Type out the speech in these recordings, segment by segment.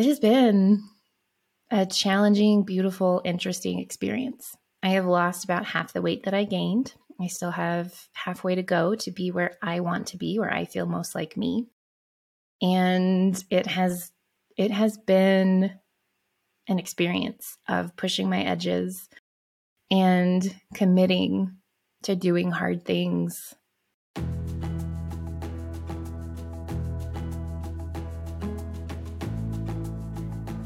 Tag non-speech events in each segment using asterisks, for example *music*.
it has been a challenging, beautiful, interesting experience. I have lost about half the weight that I gained. I still have halfway to go to be where I want to be, where I feel most like me. And it has it has been an experience of pushing my edges and committing to doing hard things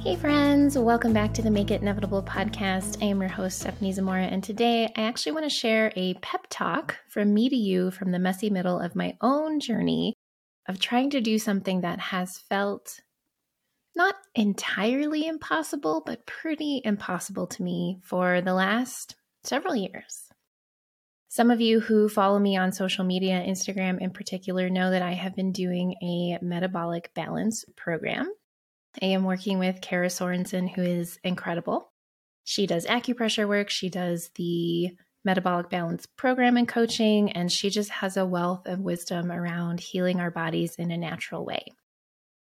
Hey, friends, welcome back to the Make It Inevitable podcast. I am your host, Stephanie Zamora, and today I actually want to share a pep talk from me to you from the messy middle of my own journey of trying to do something that has felt not entirely impossible, but pretty impossible to me for the last several years. Some of you who follow me on social media, Instagram in particular, know that I have been doing a metabolic balance program I am working with Kara Sorensen, who is incredible. She does acupressure work, she does the metabolic balance program and coaching, and she just has a wealth of wisdom around healing our bodies in a natural way.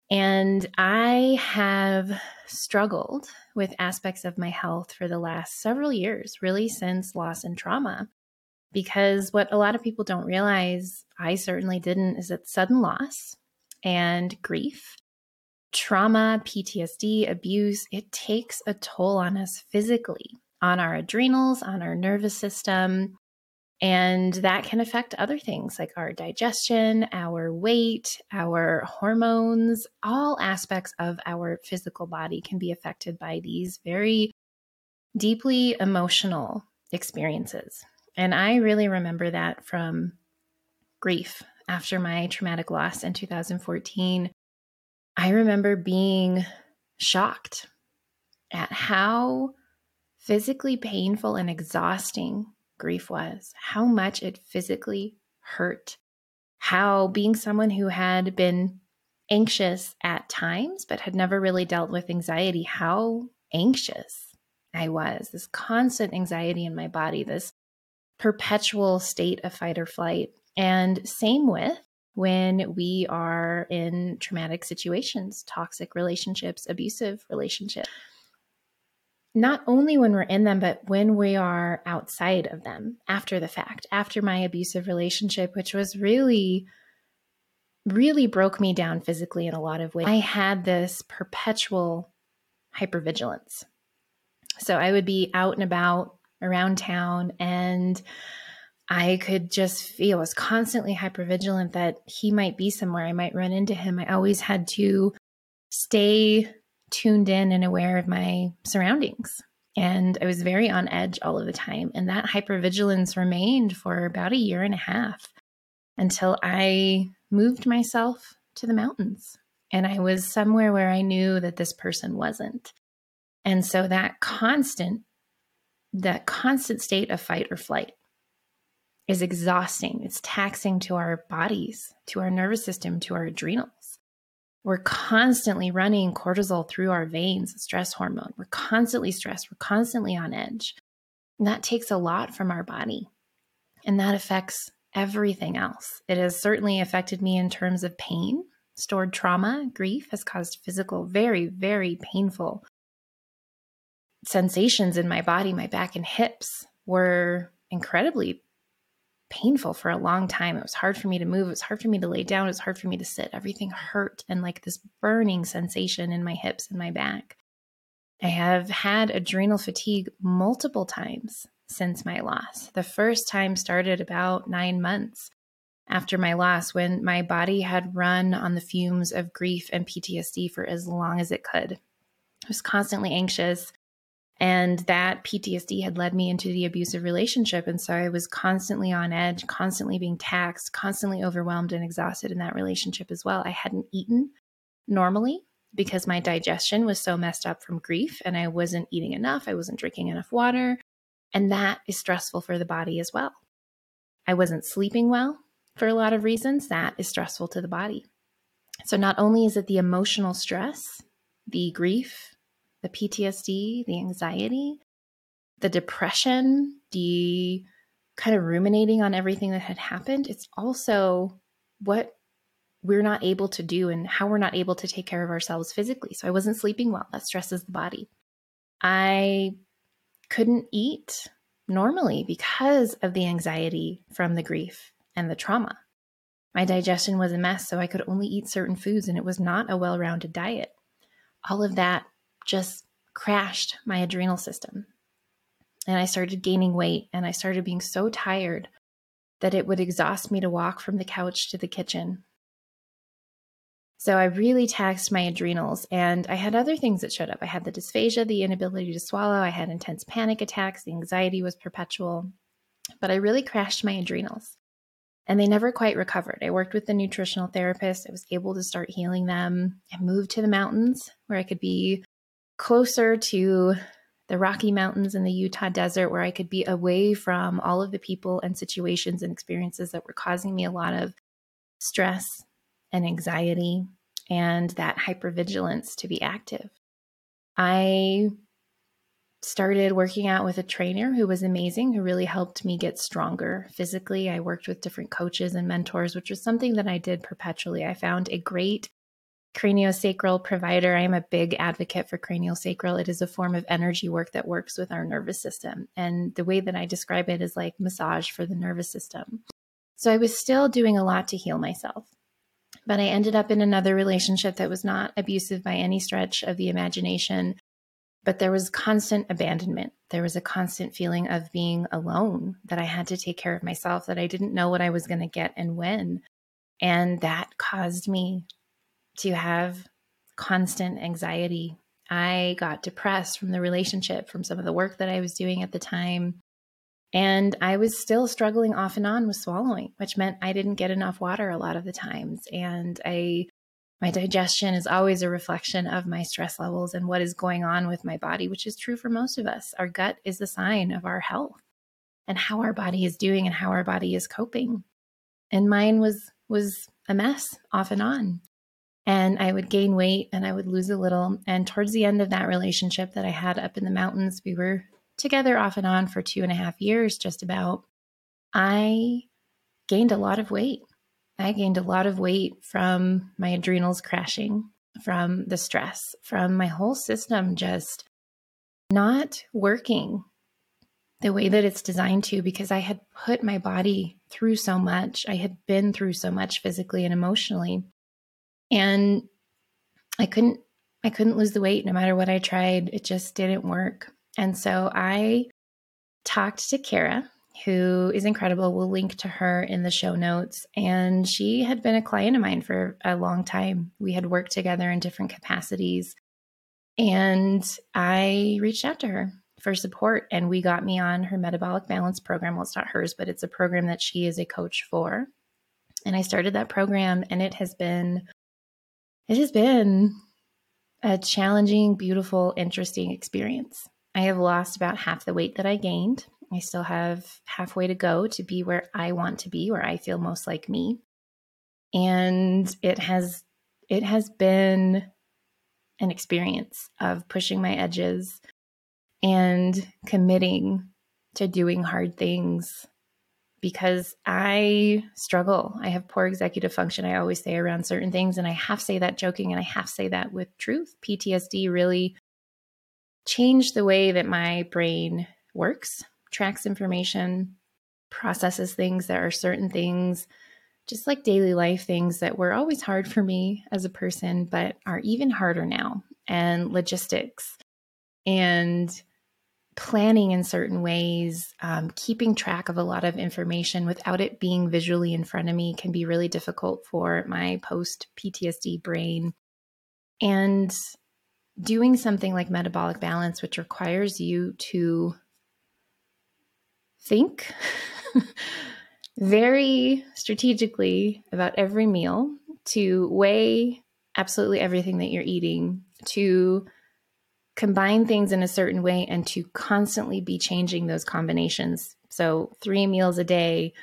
And I have struggled with aspects of my health for the last several years, really since loss and trauma. Because what a lot of people don't realize, I certainly didn't, is that sudden loss and grief trauma, PTSD, abuse, it takes a toll on us physically, on our adrenals, on our nervous system. And that can affect other things like our digestion, our weight, our hormones, all aspects of our physical body can be affected by these very deeply emotional experiences. And I really remember that from grief after my traumatic loss in 2014 I remember being shocked at how physically painful and exhausting grief was, how much it physically hurt, how being someone who had been anxious at times but had never really dealt with anxiety, how anxious I was, this constant anxiety in my body, this perpetual state of fight or flight. And same with when we are in traumatic situations, toxic relationships, abusive relationships. Not only when we're in them, but when we are outside of them after the fact, after my abusive relationship, which was really, really broke me down physically in a lot of ways. I had this perpetual hypervigilance. So I would be out and about around town and I could just feel, was constantly hypervigilant that he might be somewhere. I might run into him. I always had to stay tuned in and aware of my surroundings. And I was very on edge all of the time. And that hypervigilance remained for about a year and a half until I moved myself to the mountains. And I was somewhere where I knew that this person wasn't. And so that constant, that constant state of fight or flight is exhausting. It's taxing to our bodies, to our nervous system, to our adrenals. We're constantly running cortisol through our veins, stress hormone. We're constantly stressed. We're constantly on edge. And that takes a lot from our body. And that affects everything else. It has certainly affected me in terms of pain. Stored trauma, grief has caused physical, very, very painful sensations in my body. My back and hips were incredibly painful for a long time. It was hard for me to move. It was hard for me to lay down. It was hard for me to sit. Everything hurt and like this burning sensation in my hips and my back. I have had adrenal fatigue multiple times since my loss. The first time started about nine months after my loss when my body had run on the fumes of grief and PTSD for as long as it could. I was constantly anxious. And that PTSD had led me into the abusive relationship. And so I was constantly on edge, constantly being taxed, constantly overwhelmed and exhausted in that relationship as well. I hadn't eaten normally because my digestion was so messed up from grief and I wasn't eating enough. I wasn't drinking enough water. And that is stressful for the body as well. I wasn't sleeping well for a lot of reasons. That is stressful to the body. So not only is it the emotional stress, the grief, the PTSD, the anxiety, the depression, the kind of ruminating on everything that had happened. It's also what we're not able to do and how we're not able to take care of ourselves physically. So I wasn't sleeping well. That stresses the body. I couldn't eat normally because of the anxiety from the grief and the trauma. My digestion was a mess, so I could only eat certain foods, and it was not a well rounded diet. All of that just crashed my adrenal system. And I started gaining weight, and I started being so tired that it would exhaust me to walk from the couch to the kitchen. So I really taxed my adrenals, and I had other things that showed up. I had the dysphagia, the inability to swallow, I had intense panic attacks, the anxiety was perpetual, but I really crashed my adrenals. And they never quite recovered. I worked with the nutritional therapist. I was able to start healing them. I moved to the mountains where I could be closer to the Rocky Mountains and the Utah desert, where I could be away from all of the people and situations and experiences that were causing me a lot of stress and anxiety and that hypervigilance to be active. I started working out with a trainer who was amazing, who really helped me get stronger physically. I worked with different coaches and mentors, which was something that I did perpetually. I found a great craniosacral provider. I am a big advocate for craniosacral. It is a form of energy work that works with our nervous system. And the way that I describe it is like massage for the nervous system. So I was still doing a lot to heal myself. But I ended up in another relationship that was not abusive by any stretch of the imagination. But there was constant abandonment. There was a constant feeling of being alone, that I had to take care of myself, that I didn't know what I was going to get and when. And that caused me to have constant anxiety. I got depressed from the relationship, from some of the work that I was doing at the time. And I was still struggling off and on with swallowing, which meant I didn't get enough water a lot of the times. And I, my digestion is always a reflection of my stress levels and what is going on with my body, which is true for most of us. Our gut is a sign of our health and how our body is doing and how our body is coping. And mine was was a mess off and on and I would gain weight and I would lose a little. And towards the end of that relationship that I had up in the mountains, we were together off and on for two and a half years, just about. I gained a lot of weight. I gained a lot of weight from my adrenals crashing, from the stress, from my whole system just not working the way that it's designed to because I had put my body through so much. I had been through so much physically and emotionally and I couldn't I couldn't lose the weight no matter what I tried. It just didn't work. And so I talked to Kara, who is incredible. We'll link to her in the show notes. And she had been a client of mine for a long time. We had worked together in different capacities. And I reached out to her for support, and we got me on her metabolic balance program. Well, it's not hers, but it's a program that she is a coach for. And I started that program, and it has been it has been a challenging, beautiful, interesting experience. I have lost about half the weight that I gained. I still have halfway to go to be where I want to be, where I feel most like me. And it has it has been an experience of pushing my edges and committing to doing hard things because I struggle. I have poor executive function, I always say around certain things. And I half say that joking and I half say that with truth. PTSD really changed the way that my brain works, tracks information, processes things There are certain things, just like daily life things that were always hard for me as a person, but are even harder now, and logistics and planning in certain ways, um, keeping track of a lot of information without it being visually in front of me can be really difficult for my post PTSD brain. And doing something like metabolic balance, which requires you to think *laughs* very strategically about every meal, to weigh absolutely everything that you're eating, to combine things in a certain way and to constantly be changing those combinations. So, three meals a day,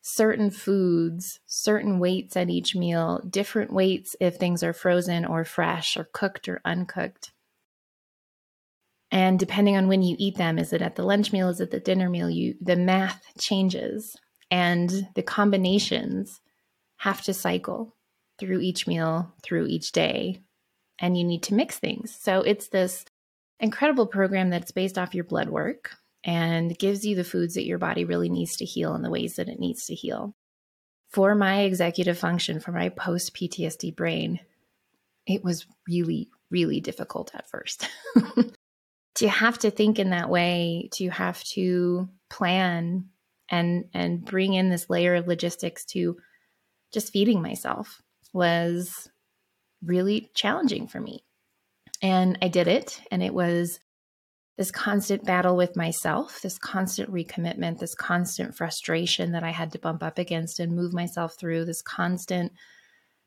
certain foods, certain weights at each meal, different weights if things are frozen or fresh or cooked or uncooked. And depending on when you eat them, is it at the lunch meal, is it the dinner meal, you the math changes and the combinations have to cycle. through each meal, through each day, and you need to mix things. So it's this incredible program that's based off your blood work and gives you the foods that your body really needs to heal in the ways that it needs to heal. For my executive function, for my post PTSD brain, it was really, really difficult at first. *laughs* to have to think in that way, to have to plan and and bring in this layer of logistics to just feeding myself was really challenging for me. And I did it and it was this constant battle with myself, this constant recommitment, this constant frustration that I had to bump up against and move myself through, this constant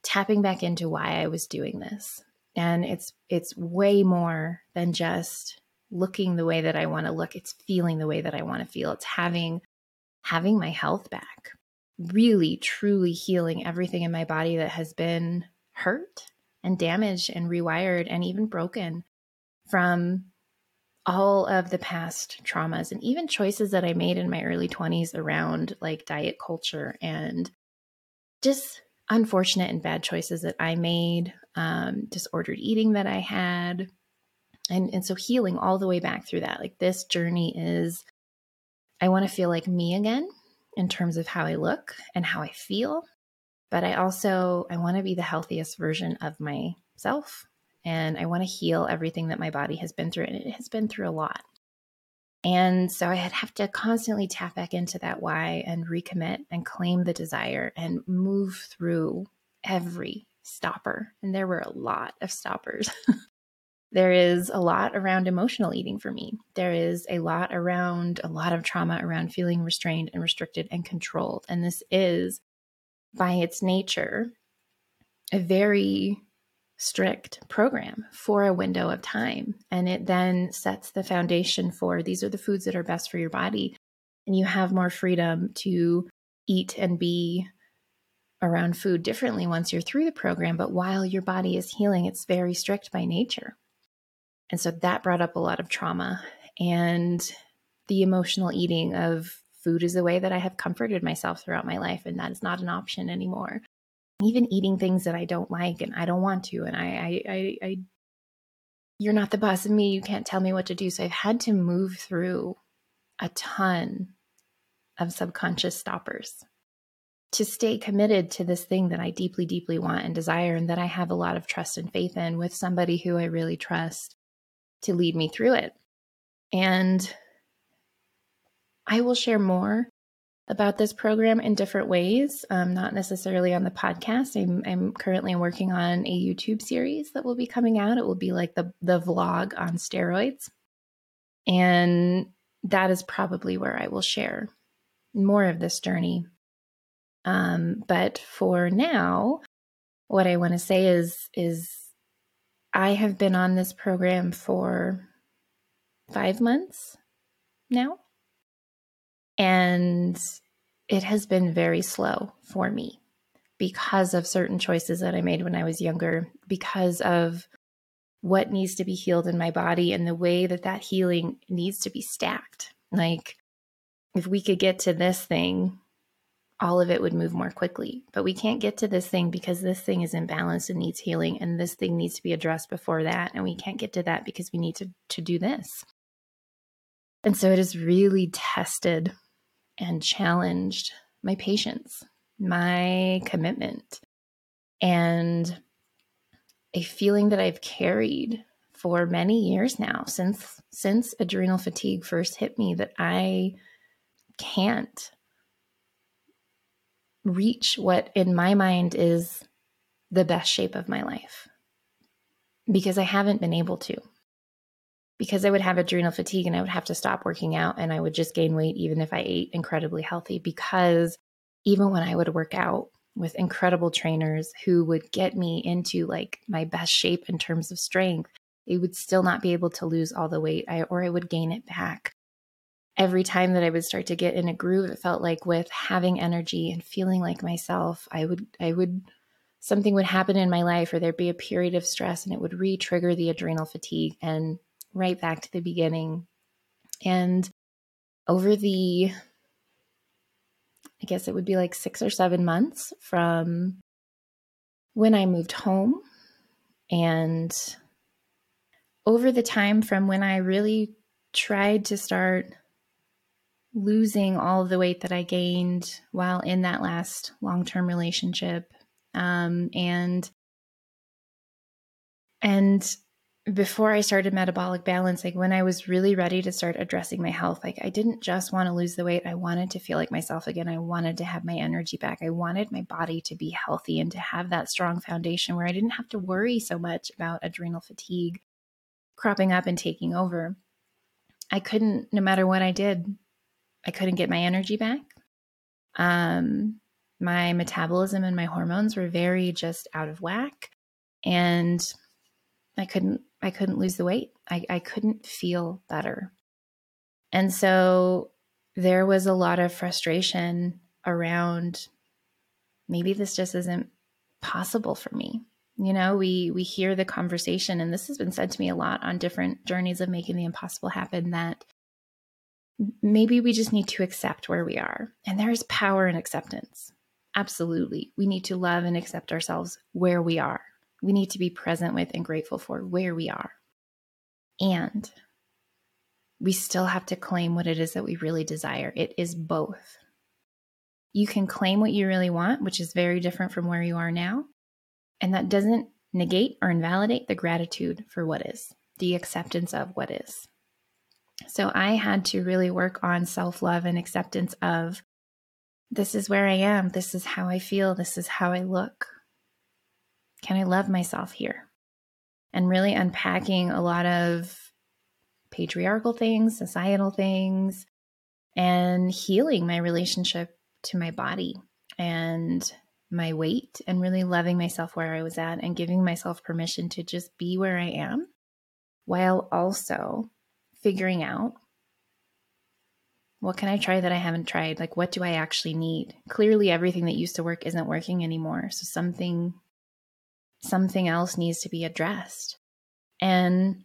tapping back into why I was doing this. And it's it's way more than just looking the way that I want to look. It's feeling the way that I want to feel. It's having having my health back. Really truly healing everything in my body that has been hurt and damaged and rewired and even broken from all of the past traumas and even choices that I made in my early 20s around like diet culture and just unfortunate and bad choices that I made, um, disordered eating that I had. And, and so healing all the way back through that. Like this journey is, I want to feel like me again in terms of how I look and how I feel. But I also, I want to be the healthiest version of myself and I want to heal everything that my body has been through. And it has been through a lot. And so I have to constantly tap back into that why and recommit and claim the desire and move through every stopper. And there were a lot of stoppers. *laughs* there is a lot around emotional eating for me. There is a lot around a lot of trauma around feeling restrained and restricted and controlled. And this is by its nature a very strict program for a window of time. And it then sets the foundation for these are the foods that are best for your body. And you have more freedom to eat and be around food differently once you're through the program. But while your body is healing, it's very strict by nature. And so that brought up a lot of trauma and the emotional eating of food is the way that I have comforted myself throughout my life. And that is not an option anymore even eating things that I don't like and I don't want to. And I, I, I, I, you're not the boss of me. You can't tell me what to do. So I've had to move through a ton of subconscious stoppers to stay committed to this thing that I deeply, deeply want and desire, and that I have a lot of trust and faith in with somebody who I really trust to lead me through it. And I will share more about this program in different ways, um, not necessarily on the podcast. I'm, I'm, currently working on a YouTube series that will be coming out. It will be like the, the vlog on steroids. And that is probably where I will share more of this journey. Um, but for now, what I want to say is, is I have been on this program for five months now. And it has been very slow for me because of certain choices that I made when I was younger, because of what needs to be healed in my body and the way that that healing needs to be stacked. Like, if we could get to this thing, all of it would move more quickly. But we can't get to this thing because this thing is imbalanced and needs healing, and this thing needs to be addressed before that. And we can't get to that because we need to, to do this. And so it has really tested and challenged my patience, my commitment, and a feeling that I've carried for many years now since since adrenal fatigue first hit me that I can't reach what in my mind is the best shape of my life because I haven't been able to because I would have adrenal fatigue and I would have to stop working out and I would just gain weight even if I ate incredibly healthy. Because even when I would work out with incredible trainers who would get me into like my best shape in terms of strength, they would still not be able to lose all the weight I, or I would gain it back. Every time that I would start to get in a groove, it felt like with having energy and feeling like myself, I would, I would, something would happen in my life or there'd be a period of stress and it would re trigger the adrenal fatigue. And right back to the beginning. And over the, I guess it would be like six or seven months from when I moved home and over the time from when I really tried to start losing all of the weight that I gained while in that last long term relationship. Um, and and before I started metabolic balance, like when I was really ready to start addressing my health, like I didn't just want to lose the weight. I wanted to feel like myself again. I wanted to have my energy back. I wanted my body to be healthy and to have that strong foundation where I didn't have to worry so much about adrenal fatigue cropping up and taking over. I couldn't, no matter what I did, I couldn't get my energy back. Um, my metabolism and my hormones were very just out of whack. And I couldn't I couldn't lose the weight. I, I couldn't feel better. And so there was a lot of frustration around maybe this just isn't possible for me. You know, we we hear the conversation and this has been said to me a lot on different journeys of making the impossible happen that maybe we just need to accept where we are. And there's power in acceptance. Absolutely. We need to love and accept ourselves where we are. We need to be present with and grateful for where we are. And we still have to claim what it is that we really desire. It is both. You can claim what you really want, which is very different from where you are now. And that doesn't negate or invalidate the gratitude for what is, the acceptance of what is. So I had to really work on self love and acceptance of this is where I am, this is how I feel, this is how I look. Can I love myself here? And really unpacking a lot of patriarchal things, societal things, and healing my relationship to my body and my weight, and really loving myself where I was at and giving myself permission to just be where I am while also figuring out what can I try that I haven't tried? Like, what do I actually need? Clearly, everything that used to work isn't working anymore. So, something something else needs to be addressed. And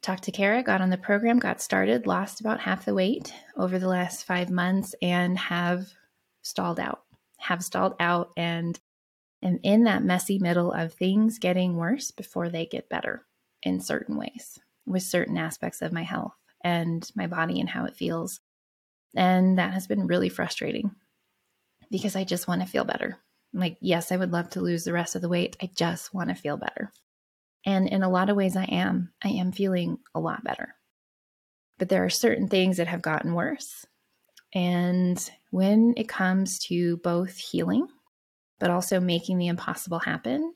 talked to Kara, got on the program, got started, lost about half the weight over the last five months, and have stalled out. Have stalled out and am in that messy middle of things getting worse before they get better in certain ways with certain aspects of my health and my body and how it feels. And that has been really frustrating because I just want to feel better. Like, yes, I would love to lose the rest of the weight. I just want to feel better. And in a lot of ways, I am. I am feeling a lot better. But there are certain things that have gotten worse. And when it comes to both healing, but also making the impossible happen,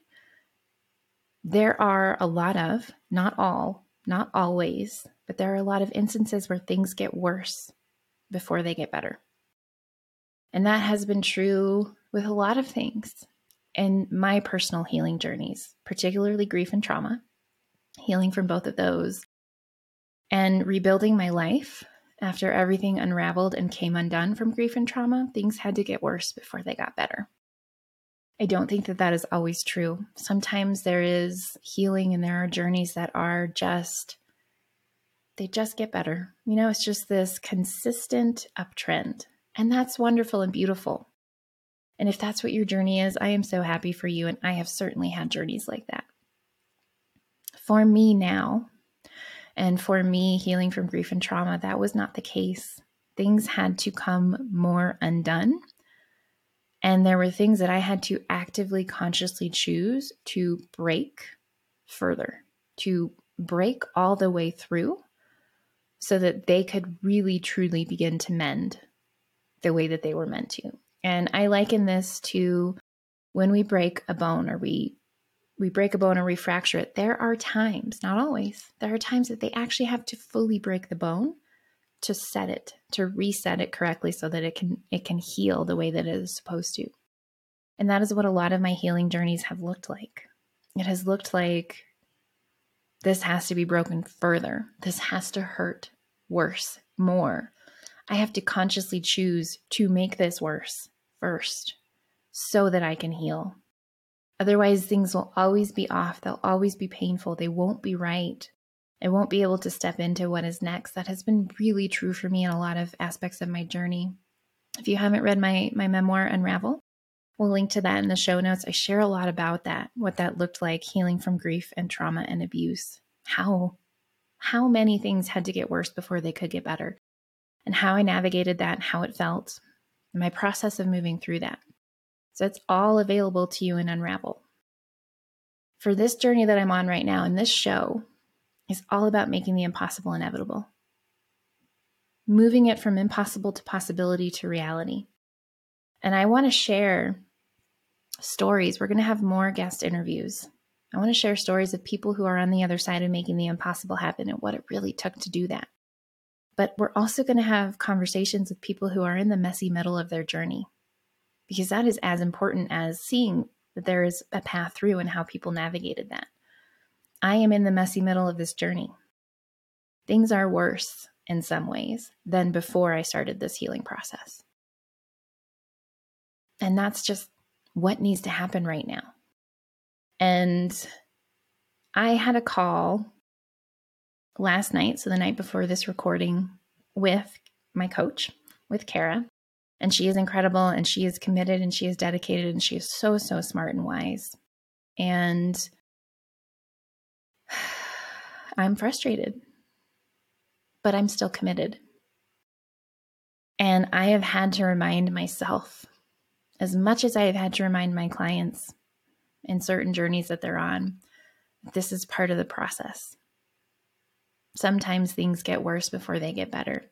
there are a lot of, not all, not always, but there are a lot of instances where things get worse before they get better. And that has been true with a lot of things in my personal healing journeys, particularly grief and trauma, healing from both of those, and rebuilding my life after everything unraveled and came undone from grief and trauma. Things had to get worse before they got better. I don't think that that is always true. Sometimes there is healing and there are journeys that are just, they just get better. You know, it's just this consistent uptrend. And that's wonderful and beautiful. And if that's what your journey is, I am so happy for you. And I have certainly had journeys like that. For me now, and for me healing from grief and trauma, that was not the case. Things had to come more undone. And there were things that I had to actively, consciously choose to break further, to break all the way through so that they could really, truly begin to mend the way that they were meant to. And I liken this to when we break a bone or we we break a bone or we fracture it, there are times, not always, there are times that they actually have to fully break the bone to set it, to reset it correctly so that it can it can heal the way that it is supposed to. And that is what a lot of my healing journeys have looked like. It has looked like this has to be broken further. This has to hurt worse, more. I have to consciously choose to make this worse first so that I can heal. Otherwise, things will always be off. They'll always be painful. They won't be right. I won't be able to step into what is next. That has been really true for me in a lot of aspects of my journey. If you haven't read my, my memoir, Unravel, We'll link to that in the show notes. I share a lot about that, what that looked like, healing from grief and trauma and abuse. How how many things had to get worse before they could get better, and how I navigated that, and how it felt, my process of moving through that. So it's all available to you in Unravel. For this journey that I'm on right now, and this show is all about making the impossible inevitable, moving it from impossible to possibility to reality. And I want to share stories. We're going to have more guest interviews. I want to share stories of people who are on the other side of making the impossible happen and what it really took to do that. But we're also going to have conversations with people who are in the messy middle of their journey, because that is as important as seeing that there is a path through and how people navigated that. I am in the messy middle of this journey. Things are worse in some ways than before I started this healing process. And that's just what needs to happen right now. And I had a call last night, so the night before this recording, with my coach, with Kara. And she is incredible and she is committed and she is dedicated and she is so, so smart and wise. And *sighs* I'm frustrated, but I'm still committed. And I have had to remind myself as much as I have had to remind my clients in certain journeys that they're on, this is part of the process. Sometimes things get worse before they get better.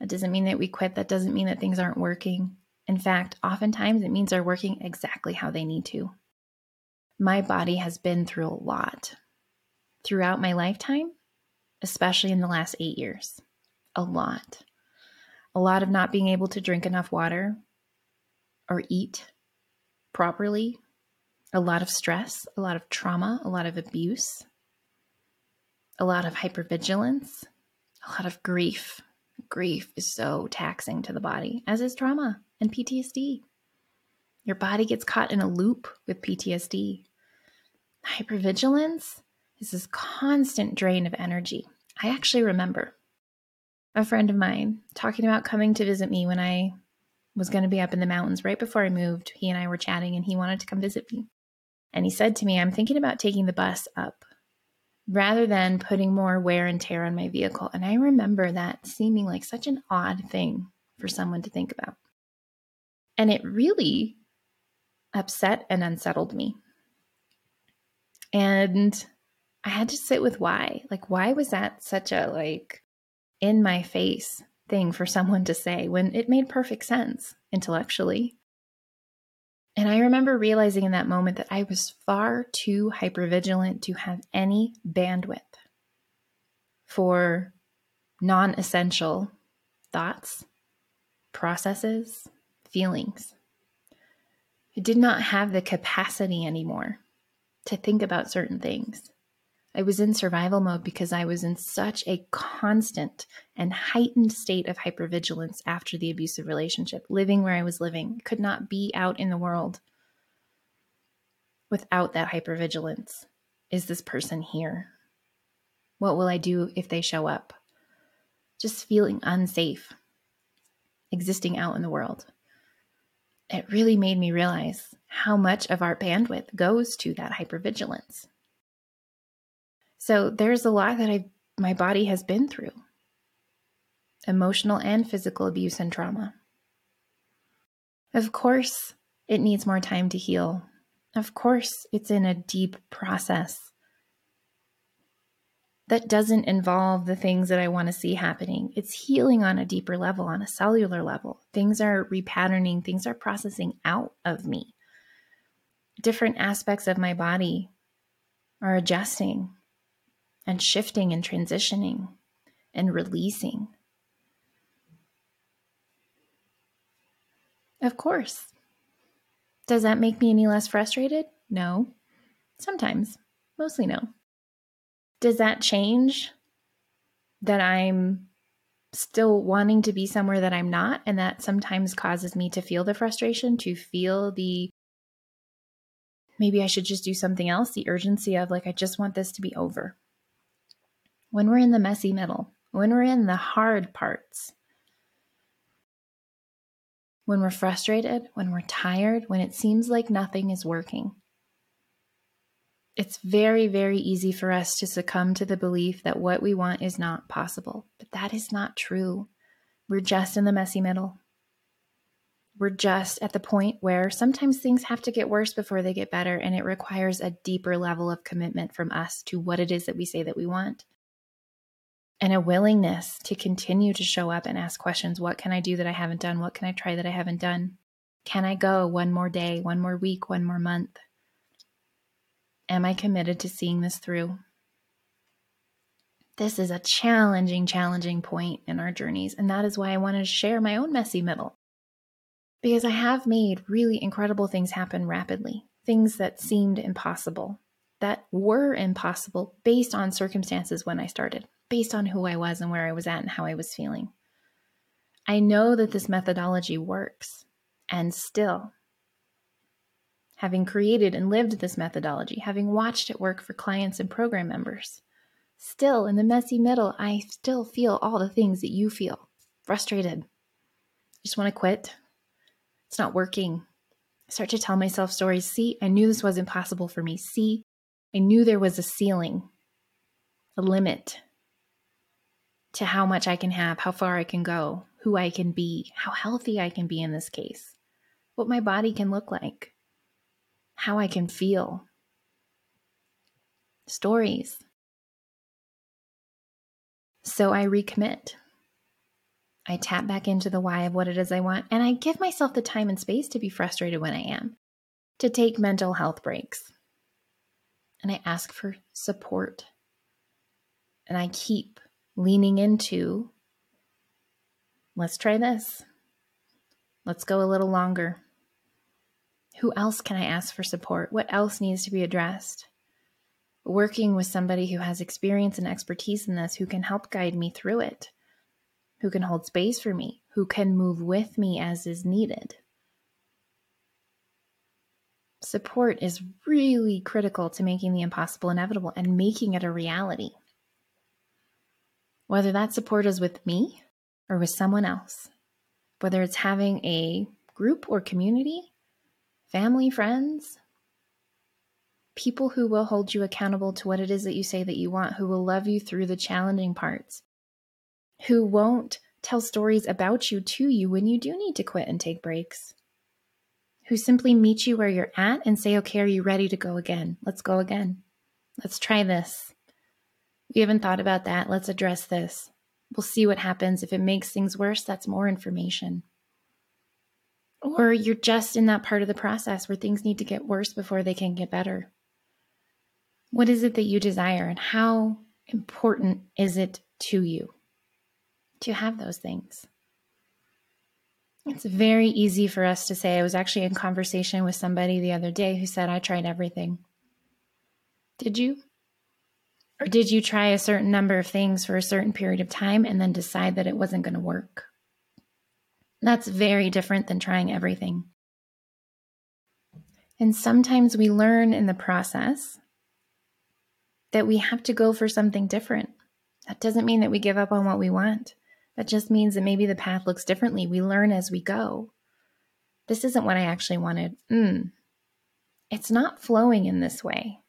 That doesn't mean that we quit. That doesn't mean that things aren't working. In fact, oftentimes it means they're working exactly how they need to. My body has been through a lot throughout my lifetime, especially in the last eight years. A lot. A lot of not being able to drink enough water, or eat properly, a lot of stress, a lot of trauma, a lot of abuse, a lot of hypervigilance, a lot of grief. Grief is so taxing to the body, as is trauma and PTSD. Your body gets caught in a loop with PTSD. Hypervigilance is this constant drain of energy. I actually remember a friend of mine talking about coming to visit me when I was going to be up in the mountains right before I moved. He and I were chatting and he wanted to come visit me. And he said to me, I'm thinking about taking the bus up rather than putting more wear and tear on my vehicle. And I remember that seeming like such an odd thing for someone to think about. And it really upset and unsettled me. And I had to sit with why. Like, why was that such a like in my face thing for someone to say when it made perfect sense intellectually. And I remember realizing in that moment that I was far too hypervigilant to have any bandwidth for non essential thoughts, processes, feelings. I did not have the capacity anymore to think about certain things. I was in survival mode because I was in such a constant and heightened state of hypervigilance after the abusive relationship, living where I was living, could not be out in the world without that hypervigilance. Is this person here? What will I do if they show up? Just feeling unsafe existing out in the world. It really made me realize how much of our bandwidth goes to that hypervigilance. So there's a lot that I my body has been through. Emotional and physical abuse and trauma. Of course, it needs more time to heal. Of course, it's in a deep process that doesn't involve the things that I want to see happening. It's healing on a deeper level, on a cellular level. Things are repatterning, things are processing out of me. Different aspects of my body are adjusting and shifting and transitioning and releasing. Of course. Does that make me any less frustrated? No. Sometimes. Mostly no. Does that change that I'm still wanting to be somewhere that I'm not? And that sometimes causes me to feel the frustration, to feel the maybe I should just do something else, the urgency of like, I just want this to be over when we're in the messy middle, when we're in the hard parts, when we're frustrated, when we're tired, when it seems like nothing is working. It's very, very easy for us to succumb to the belief that what we want is not possible, but that is not true. We're just in the messy middle. We're just at the point where sometimes things have to get worse before they get better, and it requires a deeper level of commitment from us to what it is that we say that we want. And a willingness to continue to show up and ask questions What can I do that I haven't done? What can I try that I haven't done? Can I go one more day, one more week, one more month? Am I committed to seeing this through? This is a challenging, challenging point in our journeys, and that is why I wanted to share my own messy middle because I have made really incredible things happen rapidly, things that seemed impossible, that were impossible based on circumstances when I started, based on who I was and where I was at and how I was feeling. I know that this methodology works, and still, having created and lived this methodology, having watched it work for clients and program members, still in the messy middle, I still feel all the things that you feel frustrated. Just want to quit, it's not working. I start to tell myself stories. See, I knew this wasn't possible for me. See, I knew there was a ceiling, a limit to how much I can have, how far I can go, who I can be, how healthy I can be in this case, what my body can look like, how I can feel. Stories. So I recommit. I tap back into the why of what it is I want, and I give myself the time and space to be frustrated when I am, to take mental health breaks. And I ask for support. And I keep leaning into let's try this. Let's go a little longer. Who else can I ask for support? What else needs to be addressed? Working with somebody who has experience and expertise in this who can help guide me through it who can hold space for me, who can move with me as is needed. Support is really critical to making the impossible inevitable and making it a reality. Whether that support is with me or with someone else, whether it's having a group or community, family, friends, people who will hold you accountable to what it is that you say that you want, who will love you through the challenging parts, who won't tell stories about you to you when you do need to quit and take breaks, who simply meet you where you're at and say, okay, are you ready to go again? Let's go again. Let's try this. We haven't thought about that. Let's address this. We'll see what happens. If it makes things worse, that's more information. Or you're just in that part of the process where things need to get worse before they can get better. What is it that you desire and how important is it to you? to have those things. It's very easy for us to say. I was actually in conversation with somebody the other day who said, I tried everything. Did you? Or did you try a certain number of things for a certain period of time and then decide that it wasn't going to work? That's very different than trying everything. And sometimes we learn in the process that we have to go for something different. That doesn't mean that we give up on what we want. That just means that maybe the path looks differently. We learn as we go. This isn't what I actually wanted. Mm. It's not flowing in this way.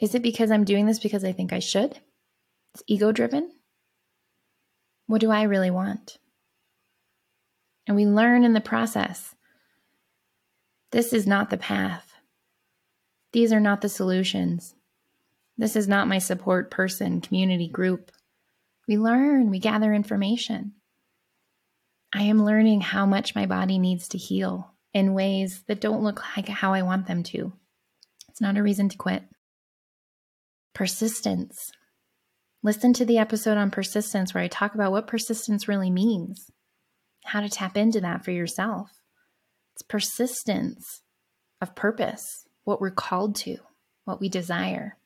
Is it because I'm doing this because I think I should? It's ego driven. What do I really want? And we learn in the process. This is not the path. These are not the solutions. This is not my support person, community, group. We learn, we gather information. I am learning how much my body needs to heal in ways that don't look like how I want them to. It's not a reason to quit. Persistence. Listen to the episode on persistence where I talk about what persistence really means, how to tap into that for yourself. It's persistence of purpose, what we're called to, what we desire.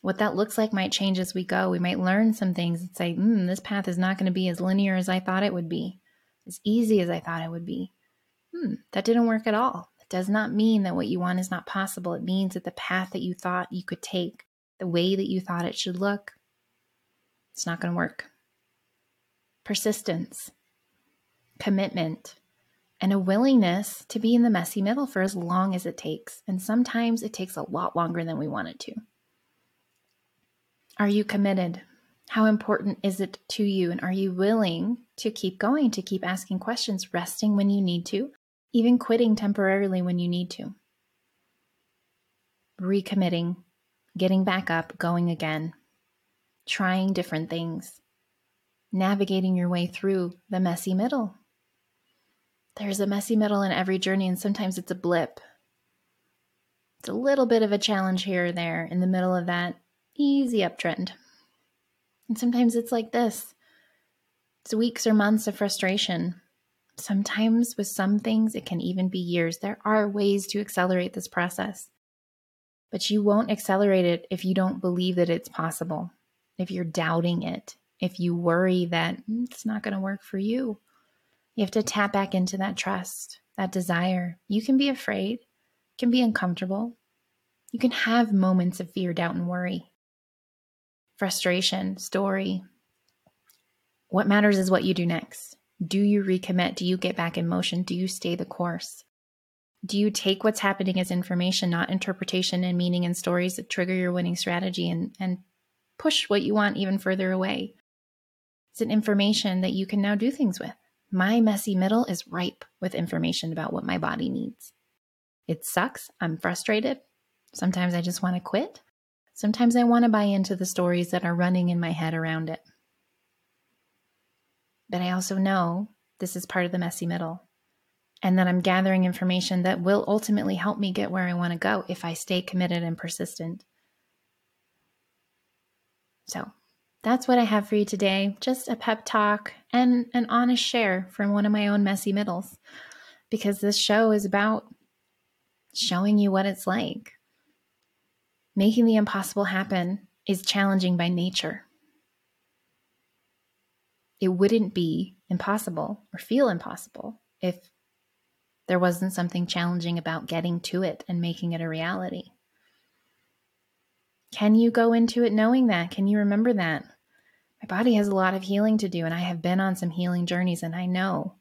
What that looks like might change as we go. We might learn some things and say, mm, this path is not going to be as linear as I thought it would be, as easy as I thought it would be. Hmm, that didn't work at all. Does not mean that what you want is not possible. It means that the path that you thought you could take, the way that you thought it should look, it's not going to work. Persistence. commitment, and a willingness to be in the messy middle for as long as it takes. And sometimes it takes a lot longer than we want it to. Are you committed? How important is it to you? And are you willing to keep going, to keep asking questions, resting when you need to, even quitting temporarily when you need to? Recommitting, getting back up, going again, trying different things, navigating your way through the messy middle. There's a messy middle in every journey, and sometimes it's a blip. It's a little bit of a challenge here or there in the middle of that easy uptrend. And sometimes it's like this it's weeks or months of frustration. Sometimes with some things, it can even be years. There are ways to accelerate this process, but you won't accelerate it if you don't believe that it's possible, if you're doubting it, if you worry that mm, it's not going to work for you. You have to tap back into that trust, that desire. You can be afraid, can be uncomfortable. You can have moments of fear, doubt, and worry frustration, story. What matters is what you do next. Do you recommit? Do you get back in motion? Do you stay the course? Do you take what's happening as information, not interpretation and meaning and stories that trigger your winning strategy and, and push what you want even further away? It's an information that you can now do things with. My messy middle is ripe with information about what my body needs. It sucks. I'm frustrated. Sometimes I just want to quit. Sometimes I want to buy into the stories that are running in my head around it. But I also know this is part of the messy middle and that I'm gathering information that will ultimately help me get where I want to go if I stay committed and persistent. So that's what I have for you today. Just a pep talk and an honest share from one of my own messy middles because this show is about showing you what it's like Making the impossible happen is challenging by nature. It wouldn't be impossible or feel impossible if there wasn't something challenging about getting to it and making it a reality. Can you go into it knowing that? Can you remember that? My body has a lot of healing to do, and I have been on some healing journeys, and I know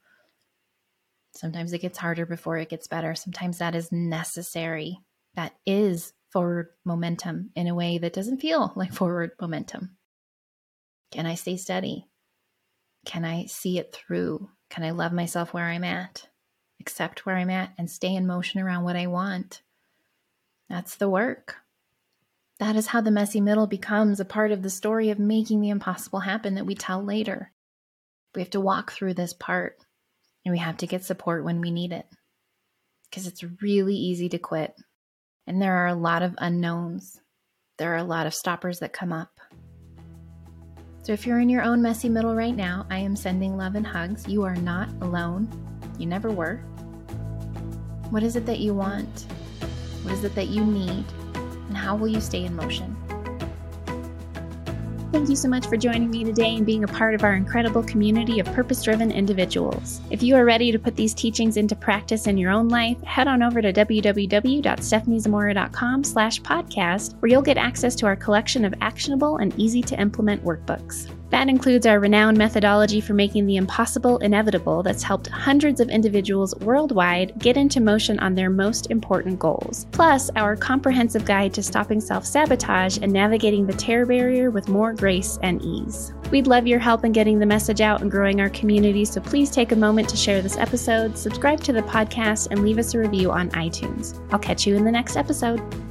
sometimes it gets harder before it gets better. Sometimes that is necessary. That is forward momentum in a way that doesn't feel like forward momentum? Can I stay steady? Can I see it through? Can I love myself where I'm at, accept where I'm at, and stay in motion around what I want? That's the work. That is how the messy middle becomes a part of the story of making the impossible happen that we tell later. We have to walk through this part and we have to get support when we need it because it's really easy to quit and there are a lot of unknowns. There are a lot of stoppers that come up. So if you're in your own messy middle right now, I am sending love and hugs. You are not alone. You never were. What is it that you want? What is it that you need? And how will you stay in motion? Thank you so much for joining me today and being a part of our incredible community of purpose driven individuals. If you are ready to put these teachings into practice in your own life, head on over to www.stephaniezamora.com slash podcast, where you'll get access to our collection of actionable and easy to implement workbooks. That includes our renowned methodology for making the impossible inevitable that's helped hundreds of individuals worldwide get into motion on their most important goals. Plus, our comprehensive guide to stopping self sabotage and navigating the terror barrier with more grace and ease. We'd love your help in getting the message out and growing our community, so please take a moment to share this episode, subscribe to the podcast, and leave us a review on iTunes. I'll catch you in the next episode.